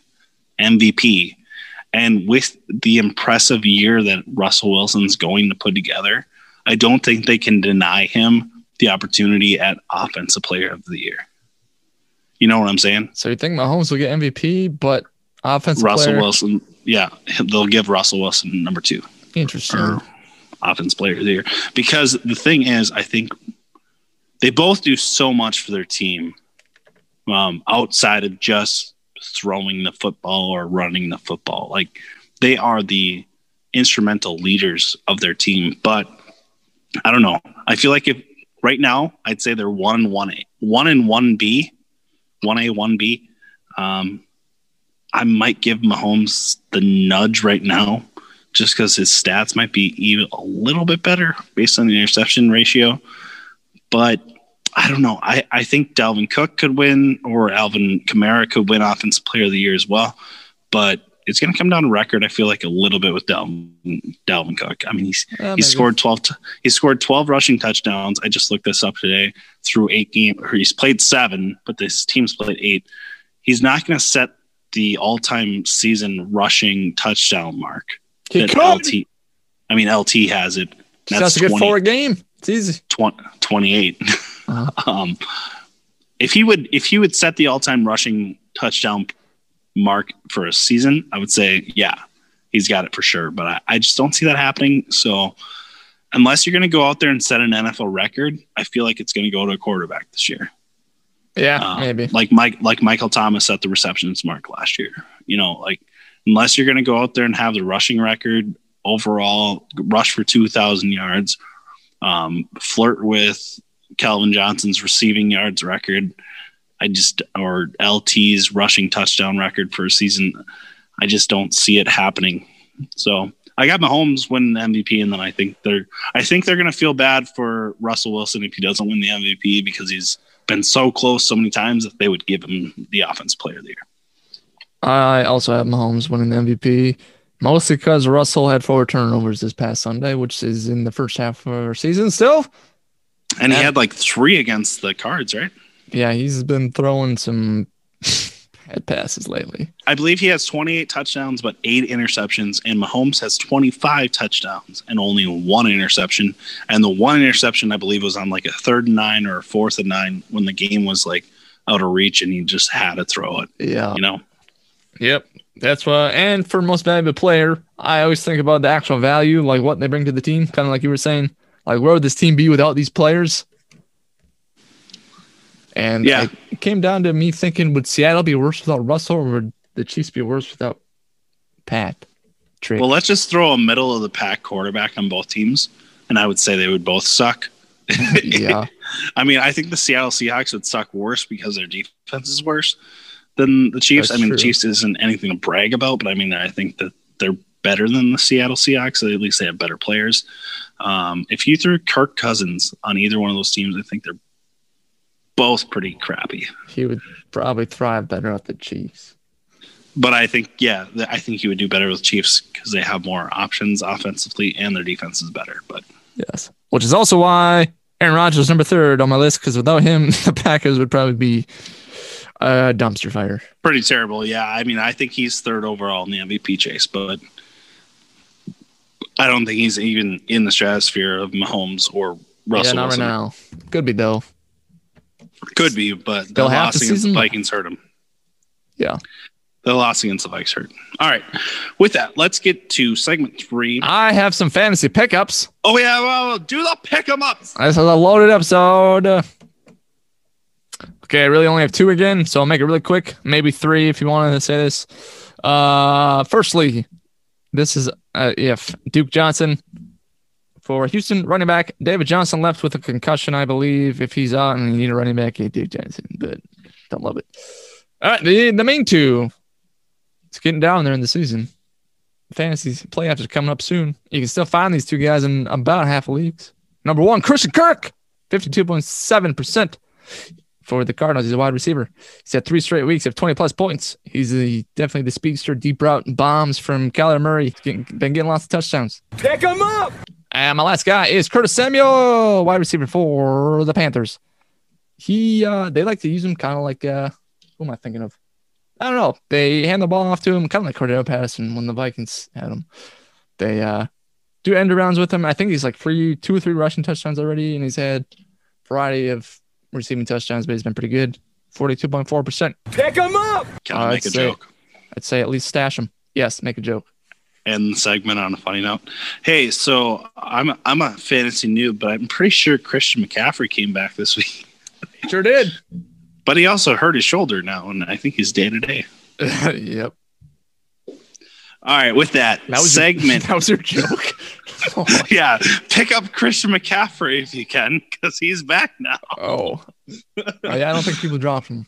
MVP. And with the impressive year that Russell Wilson's going to put together, I don't think they can deny him the opportunity at Offensive Player of the Year. You know what I'm saying? So you think Mahomes will get MVP, but offensive Russell player? Wilson, yeah, they'll give Russell Wilson number two Interesting. offense player of the year. Because the thing is, I think they both do so much for their team um, outside of just throwing the football or running the football. Like they are the instrumental leaders of their team. But I don't know. I feel like if right now, I'd say they're one one A, one and one B, one A, one B. Um, I might give Mahomes the nudge right now just because his stats might be even a little bit better based on the interception ratio. But I don't know. I, I think Dalvin Cook could win or Alvin Kamara could win Offensive Player of the Year as well. But it's going to come down to record. I feel like a little bit with Dalvin, Dalvin Cook. I mean, he's Uh, he scored twelve. T- he scored twelve rushing touchdowns. I just looked this up today through eight games. Or he's played seven, but this team's played eight. He's not going to set the all-time season rushing touchdown mark He could. LT. I mean, LT has it. Has That's a good 20 four a game. It's easy. 20, 28. Uh-huh. um, if he would, if he would set the all-time rushing touchdown mark for a season, I would say, yeah, he's got it for sure. But I, I just don't see that happening. So unless you're going to go out there and set an NFL record, I feel like it's going to go to a quarterback this year. Yeah, Uh, maybe. like Mike, like Michael Thomas set the receptions mark last year. You know, like unless you're going to go out there and have the rushing record overall, rush for two thousand yards, um, flirt with Calvin Johnson's receiving yards record. I just or LT's rushing touchdown record for a season. I just don't see it happening. So I got Mahomes winning the MVP, and then I think they're I think they're going to feel bad for Russell Wilson if he doesn't win the MVP because he's been so close so many times that they would give him the offense player of the year. I also have Mahomes winning the MVP, mostly because Russell had four turnovers this past Sunday, which is in the first half of our season still. And he had like three against the Cards, right? Yeah, he's been throwing some head passes lately. I believe he has 28 touchdowns, but eight interceptions, and Mahomes has 25 touchdowns and only one interception. And the one interception, I believe, was on like a third and nine or a fourth and nine when the game was like out of reach, and he just had to throw it. Yeah. You know, Yep. That's why. And for most valuable player, I always think about the actual value, like what they bring to the team. Kind of like you were saying, like where would this team be without these players? And Yeah. it came down to me thinking, would Seattle be worse without Russell, or would the Chiefs be worse without Pat? Trick. well, let's just throw a middle of the pack quarterback on both teams, and I would say they would both suck. yeah. I mean, I think the Seattle Seahawks would suck worse because their defense is worse than the Chiefs. That's I mean, the. Chiefs isn't anything to brag about, but I mean, I think that they're better than the Seattle Seahawks. At least they have better players. Um, if you threw Kirk Cousins on either one of those teams, I think they're both pretty crappy. He would probably thrive better at the Chiefs. But I think, yeah, I think he would do better with Chiefs because they have more options offensively and their defense is better. But Yes. Which is also why Aaron Rodgers number third on my list, because without him, the Packers would probably be a dumpster fire. pretty terrible. Yeah, I mean, I think he's third overall in the MVP chase, but I don't think he's even in the stratosphere of Mahomes or Russell yeah, not Wilson. right now. Could be though. Could be, but the They'll have loss the against the Vikings hurt him. Yeah. The loss against the Vikes hurt. All right. With that, let's get to segment three. I have some fantasy pickups. Oh yeah, well, do the pick 'em up. This is a loaded episode. Okay, I really only have two again, so I'll make it really quick. Maybe three if you wanted to say this. Uh, firstly, this is uh, if Duke Johnson for Houston running back. David Johnson left with a concussion, I believe. If he's out and you need a running back, get Duke Johnson, but don't love it. All right, the the main two. It's getting down there in the season. fantasy playoffs are coming up soon. You can still find these two guys in about half of leagues. Number one, Christian Kirk, 52.7% for the Cardinals. He's a wide receiver. He's had three straight weeks of 20 plus points. He's the, definitely the speedster, deep route bombs from Kyler Murray. Getting, been getting lots of touchdowns. Pick him up. And my last guy is Curtis Samuel, wide receiver for the Panthers. He uh they like to use him kind of like uh who am I thinking of? I don't know. They hand the ball off to him, kind of like Cordero Patterson when the Vikings had him. They uh do end arounds with him. I think he's like three, two or three rushing touchdowns already, and he's had variety of receiving touchdowns, but he's been pretty good. Forty-two point four percent. Pick him up. Can I uh, I'd make a say- joke? I'd say at least stash him. Yes, make a joke. End the segment on a funny note. Hey, so I'm I'm a fantasy noob, but I'm pretty sure Christian McCaffrey came back this week. Sure did. But he also hurt his shoulder now, and I think he's day to day. yep. All right, with that, That was segment, Your, that was your joke. oh, yeah, pick up Christian McCaffrey if you can, because he's back now. oh. Oh, yeah, I don't think people dropped him.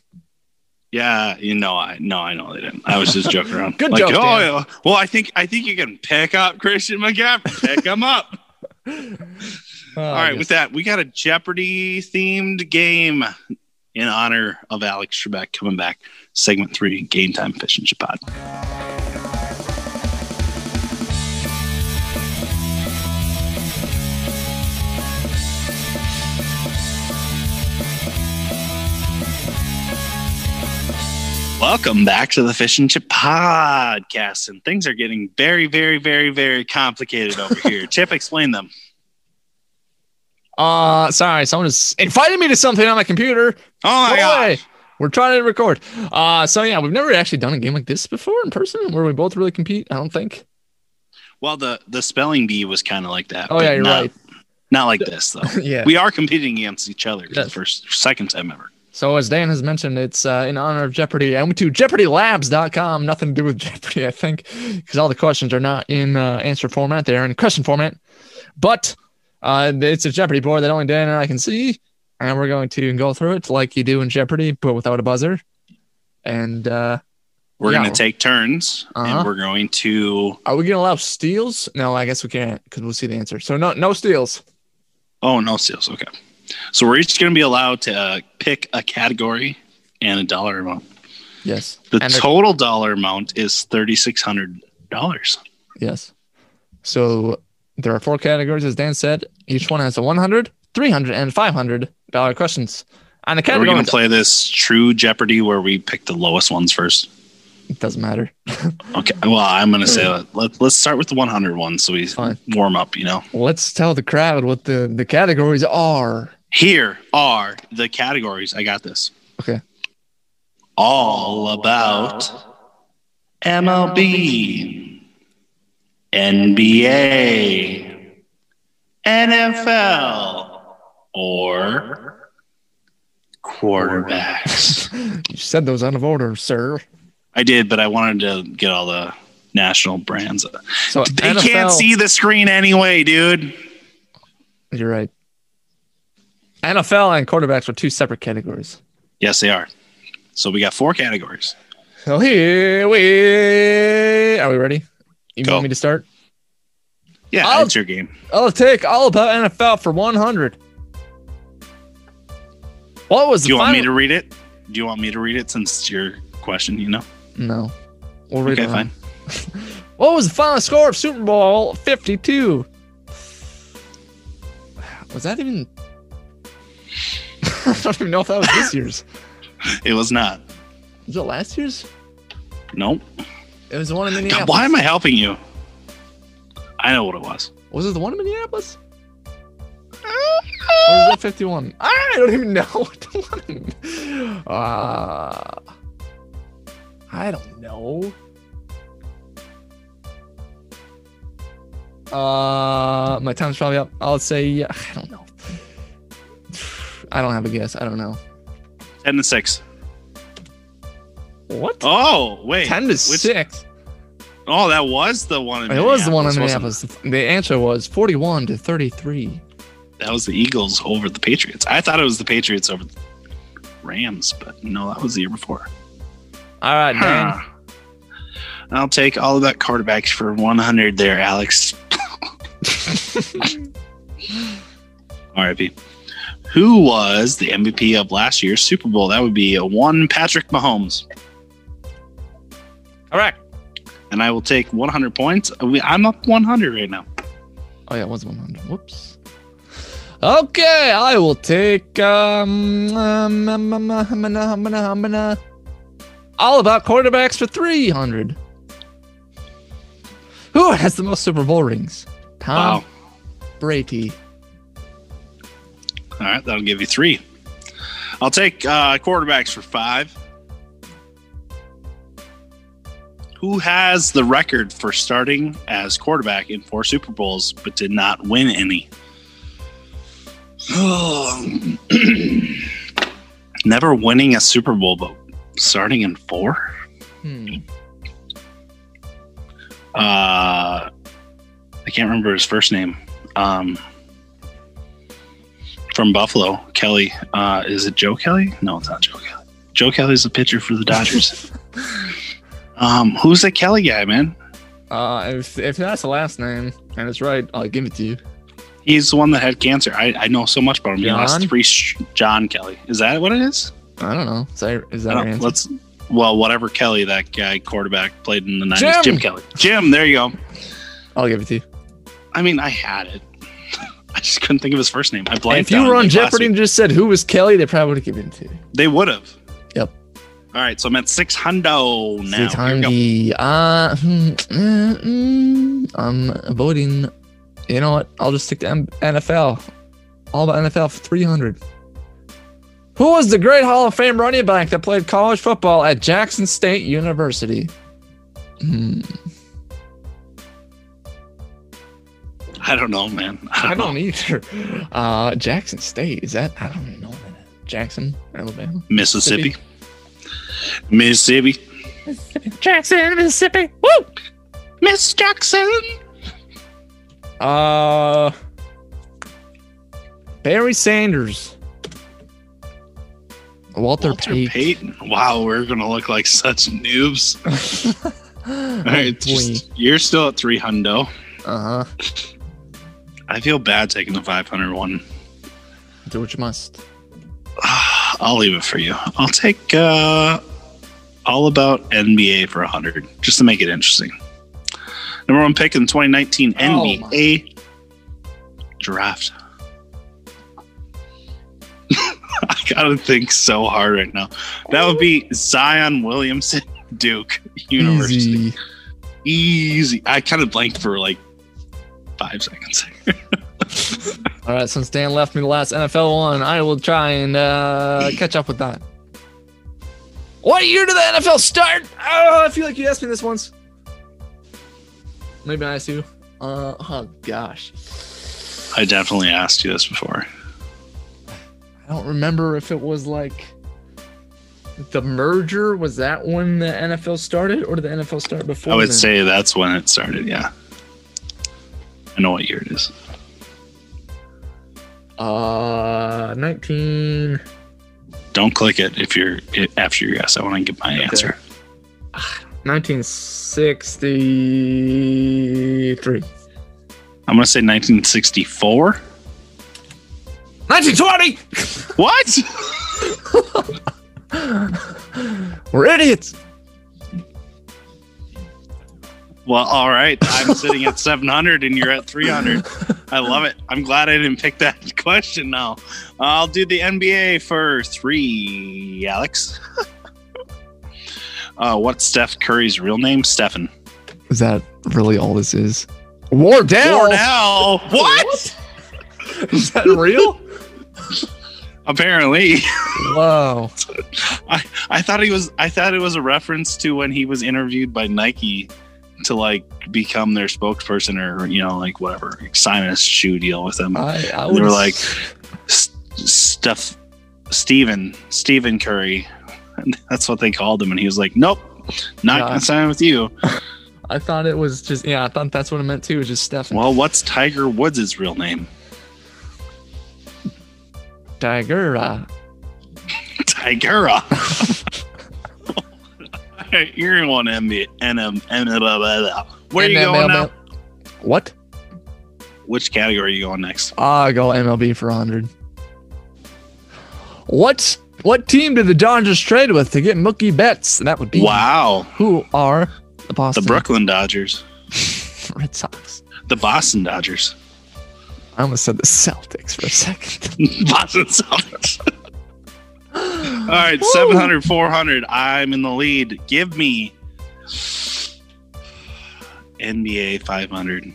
Yeah, you know, I no, I know they didn't. I was just joking around. Good like, joke, Oh, yeah. well, I think I think you can pick up Christian McCaffrey. Pick him up. Oh, All right, with that, we got a Jeopardy themed game in honor of Alex Trebek coming back. Segment three, game time fish and chipod. Welcome back to the Fish and Chip podcast. And things are getting very, very, very, very complicated over here. Chip, explain them. Uh, sorry, someone is inviting me to something on my computer. Oh my Go god. We're trying to record. Uh, so yeah, we've never actually done a game like this before in person where we both really compete. I don't think. Well, the the spelling bee was kind of like that. Oh yeah, you're not, right. Not like this though. yeah. we are competing against each other for the Yes. first second time ever. So as Dan has mentioned, it's uh, in honor of Jeopardy. I went to jeopardylabs.com. Nothing to do with Jeopardy, I think, because all the questions are not in uh, answer format. They're in question format. But uh, it's a Jeopardy board that only Dan and I can see. And we're going to go through it like you do in Jeopardy, but without a buzzer. And uh, We're Yeah. going to take turns, Uh-huh. and we're going to. are we going to allow steals? No, I guess we can't because we'll see the answer. So no, no steals. Oh no, steals. Okay, so we're each going to be allowed to uh, pick a category and a dollar amount. Yes. The And total dollar amount is thirty six hundred dollars. Yes. So there are four categories, as Dan said. Each one has a 100, 300, and 500 dollar questions. And the Are we going to play this true Jeopardy where we pick the lowest ones first? It doesn't matter. Okay. Well, I'm going to say that. Let, let's start with the 100 one so we Fine. warm up. You know. Let's tell the crowd what the, the categories are. Here are the categories. I got this. Okay. All about MLB, NBA, NFL, or quarterbacks. You said those out of order, sir. I did, but I wanted to get all the national brands. So They NFL, can't see the screen anyway, dude. You're right. NFL and quarterbacks are two separate categories. Yes, they are. So we got four categories. So here we are. We ready? You Go. want me to start? Yeah, I'll- it's your game. I'll take all about NFL for 100. What was Do the you want me to read it? Do you want me to read it since it's your question? You know. No. We'll read Okay, fine. What was the final score of Super Bowl 52? Was that even. I don't even know if that was this year's. It was not. Was it last year's? Nope. It was the one in God, Minneapolis. why am I helping you? I know what it was. Was it the one in Minneapolis? Or was that 51? I don't even know. uh, I don't know. Uh, my time's probably up. I'll say yeah, I don't know. I don't have a guess. I don't know. Ten to six. What? Oh wait, Ten to which- six. Oh, that was the one. In It was the one in Minneapolis, Minneapolis. The answer was forty-one to thirty-three. That was the Eagles over the Patriots. I thought it was the Patriots over the Rams, but no, that was the year before. All right, Dan. Huh. I'll take all of that quarterbacks for 100 there, Alex. RIP. Who was the MVP of last year's Super Bowl? That would be a one Patrick Mahomes. Correct. And I will take 100 points. I'm up 100 right now. Oh yeah, it was 100. Whoops. Okay, I will take um, um, um, um, um, um, um, um, um, um, all about quarterbacks for 300. Who has the most Super Bowl rings? Tom Wow. Brady. All right, that'll give you three. I'll take uh, quarterbacks for five. Who has the record for starting as quarterback in four Super Bowls but did not win any? Never winning a Super Bowl, but starting in four? Hmm. Uh, I can't remember his first name. Um, from Buffalo, Kelly. Uh, is it Joe Kelly? No, it's not Joe Kelly. Joe Kelly's the pitcher for the Dodgers. um, who's that Kelly guy, man? Uh, if, if that's the last name and it's right, I'll give it to you. He's the one that had cancer. I, I know so much about him. He lost three. Sh- John Kelly. Is that what it is? I don't know. Is that, is that our answer? let's. Well, whatever Kelly, that guy quarterback played in the nineties. Jim! Jim Kelly. Jim. There you go. I'll give it to you. I mean, I had it. I just couldn't think of his first name. I blanked. if you were on Jeopardy and just said who was Kelly, they probably would have given it to you. They would have. Yep. All right, so I'm at six hundo now. Six we go. Uh, hmm, mm, mm, I'm voting. You know what? I'll just stick to M- NFL. All about NFL for 300. Who was the great Hall of Fame running back that played college football at Jackson State University? Hmm, I don't know, man. I I don't, don't know. either. Uh, Jackson State. Is that? I don't even know that. Jackson, Alabama. Mississippi. Mississippi. Jackson, Mississippi. Woo! Miss Jackson. Uh, Barry Sanders. Walter, Walter Payton. Payton. Wow, we're gonna look like such noobs. All right, just, you're still at three hundo. uh huh. I feel bad taking the 500 one. Do what you must. I'll leave it for you. I'll take uh, all about NBA for 100, just to make it interesting. Number one pick in the 2019 Oh, my. NBA draft. I gotta think so hard right now. That would be Zion Williamson, Duke University. Easy. Easy. I kind of blanked for like five seconds. All right, since Dan left me the last NFL one, I will try and uh, catch up with that. What year did the NFL start? Oh, I feel like you asked me this once. Maybe I asked you. Uh, oh gosh, I definitely asked you this before. I don't remember if it was like the merger. Was that when the NFL started, or did the NFL start before? I would then? say that's when it started. Yeah. I know what year it is. uh, nineteen. Don't click it if you're after your guess. I want to get my Okay. answer. 1963. I'm gonna say 1964. 1920! What? We're idiots. Well, all right. I'm sitting at 700 and you're at 300. I love it. I'm glad I didn't pick that question now. I'll do the NBA for three, Alex. uh, what's Steph Curry's real name? Stephen. Is that really all this is? Wardell. Wardell. What? Is that real? Apparently. wow. I, I thought he was I thought it was a reference to when he was interviewed by Nike to like become their spokesperson or you know like whatever sign a shoe deal with them. I, I they were like stuff Steven Stephen Curry. That's what they called him and he was like, Nope, not Yeah. gonna sign with you. I thought it was just yeah. I thought that's what it meant too. It was just Stefan Well, what's Tiger Woods' real name? Tiger. Uh, Tigera. You're blah, blah, blah. Where are you going now? What? Which category are you going next? Ah, I go MLB for 100. What what team did the Dodgers trade with to get Mookie Betts? That would be Wow. who are the Boston? The Brooklyn Dodgers. Red Sox. The Boston Dodgers. I almost said the Celtics for a second. Boston Celtics. All right, 700, 400. I'm in the lead. Give me NBA 500.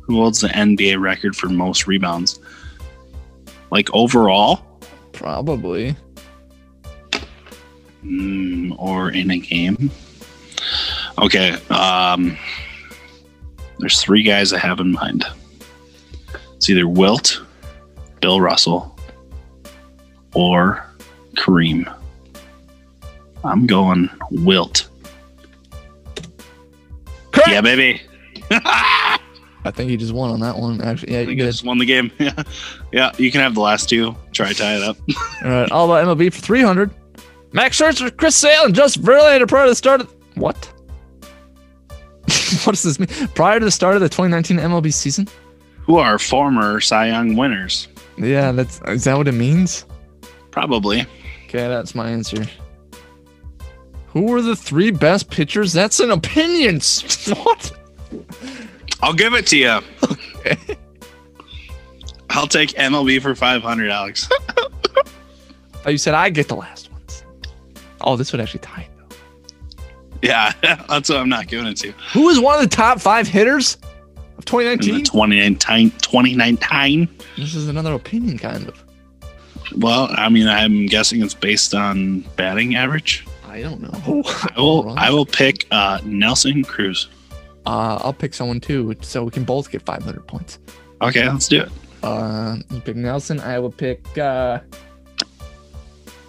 Who holds the NBA record for most rebounds? Like overall, Probably. mm, or in a game? Okay. Um, there's three guys I have in mind. It's either Wilt, Bill Russell, or Kareem. I'm going Wilt. Correct. Yeah, baby. I think he just won on that one. Actually, yeah, you think I did. just won the game. Yeah, yeah. You can have the last two. Try to tie it up. All right, all about MLB for 300. Max Scherzer, Chris Sale, and Justin Verlander prior to the start of what? What does this mean? Prior to the start of the 2019 MLB season? Who are former Cy Young winners? Yeah, that's is that what it means? Probably. Okay, that's my answer. Who were the three best pitchers? That's an opinion. what? I'll give it to you. I'll take MLB for 500, Alex. Oh, you said I get the last ones. Oh, this would actually tie. Yeah, that's what I'm not giving it to. Who was one of the top five hitters of 2019? 2019, 2019. This is another opinion, kind of. Well, I mean, I'm guessing it's based on batting average. I don't know. I will. I will pick uh, Nelson Cruz. Uh, I'll pick someone too, so we can both get 500 points. Okay, let's do it. Uh, you pick Nelson. I will pick. Uh,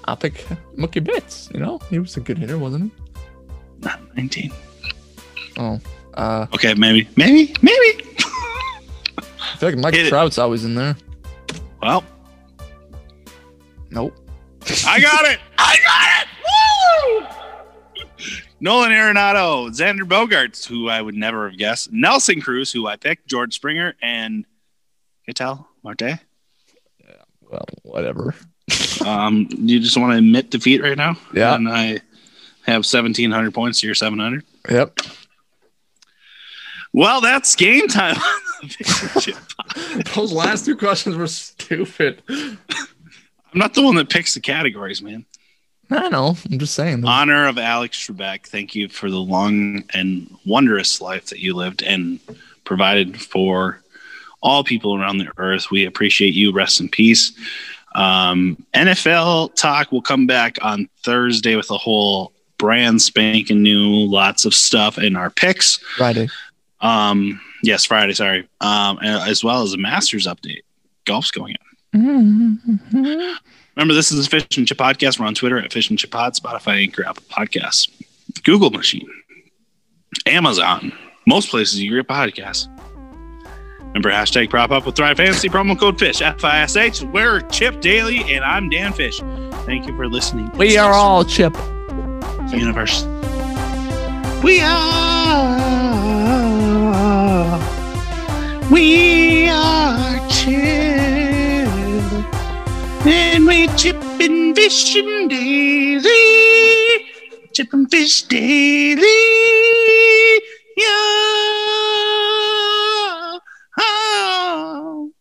I'll pick Mookie Betts. You know, he was a good hitter, wasn't he? Not 19. Oh, uh, Okay, maybe, maybe, maybe. I feel like Mike Hit it. Trout's always in there. Well, Nope. I got it. I got it. Woo! Nolan Arenado, Xander Bogaerts, who I would never have guessed, Nelson Cruz, who I picked, George Springer, and Ketel Marte. Yeah, Well, whatever. Um, you just want to admit defeat right now? Yeah. And I have 1,700 points to your 700. Yep. Well, that's game time. Those last two questions were stupid. I'm not the one that picks the categories, man. I know. I'm just saying. Honor of Alex Trebek. Thank you for the long and wondrous life that you lived and provided for all people around the earth. We appreciate you. Rest in peace. Um, NFL talk will come back on Thursday with a whole brand spanking new, lots of stuff in our picks. Friday. Um, yes, Friday, sorry. Um, as well as a Masters update. Golf's going on. Mm-hmm. Remember, this is the Fish and Chip Podcast. We're on Twitter at Fish and Chip Pod, Spotify, Anchor, Apple Podcasts, Google Machine, Amazon, most places you get podcasts. Remember, hashtag prop up with Thrive Fantasy, promo code FISH, F I S H. We're Chip Daily, and I'm Dan Fish. Thank you for listening. We are all Chip universe. We are. We are chill. And we chipping fish and daily. Chipping fish daily. Yeah. Oh.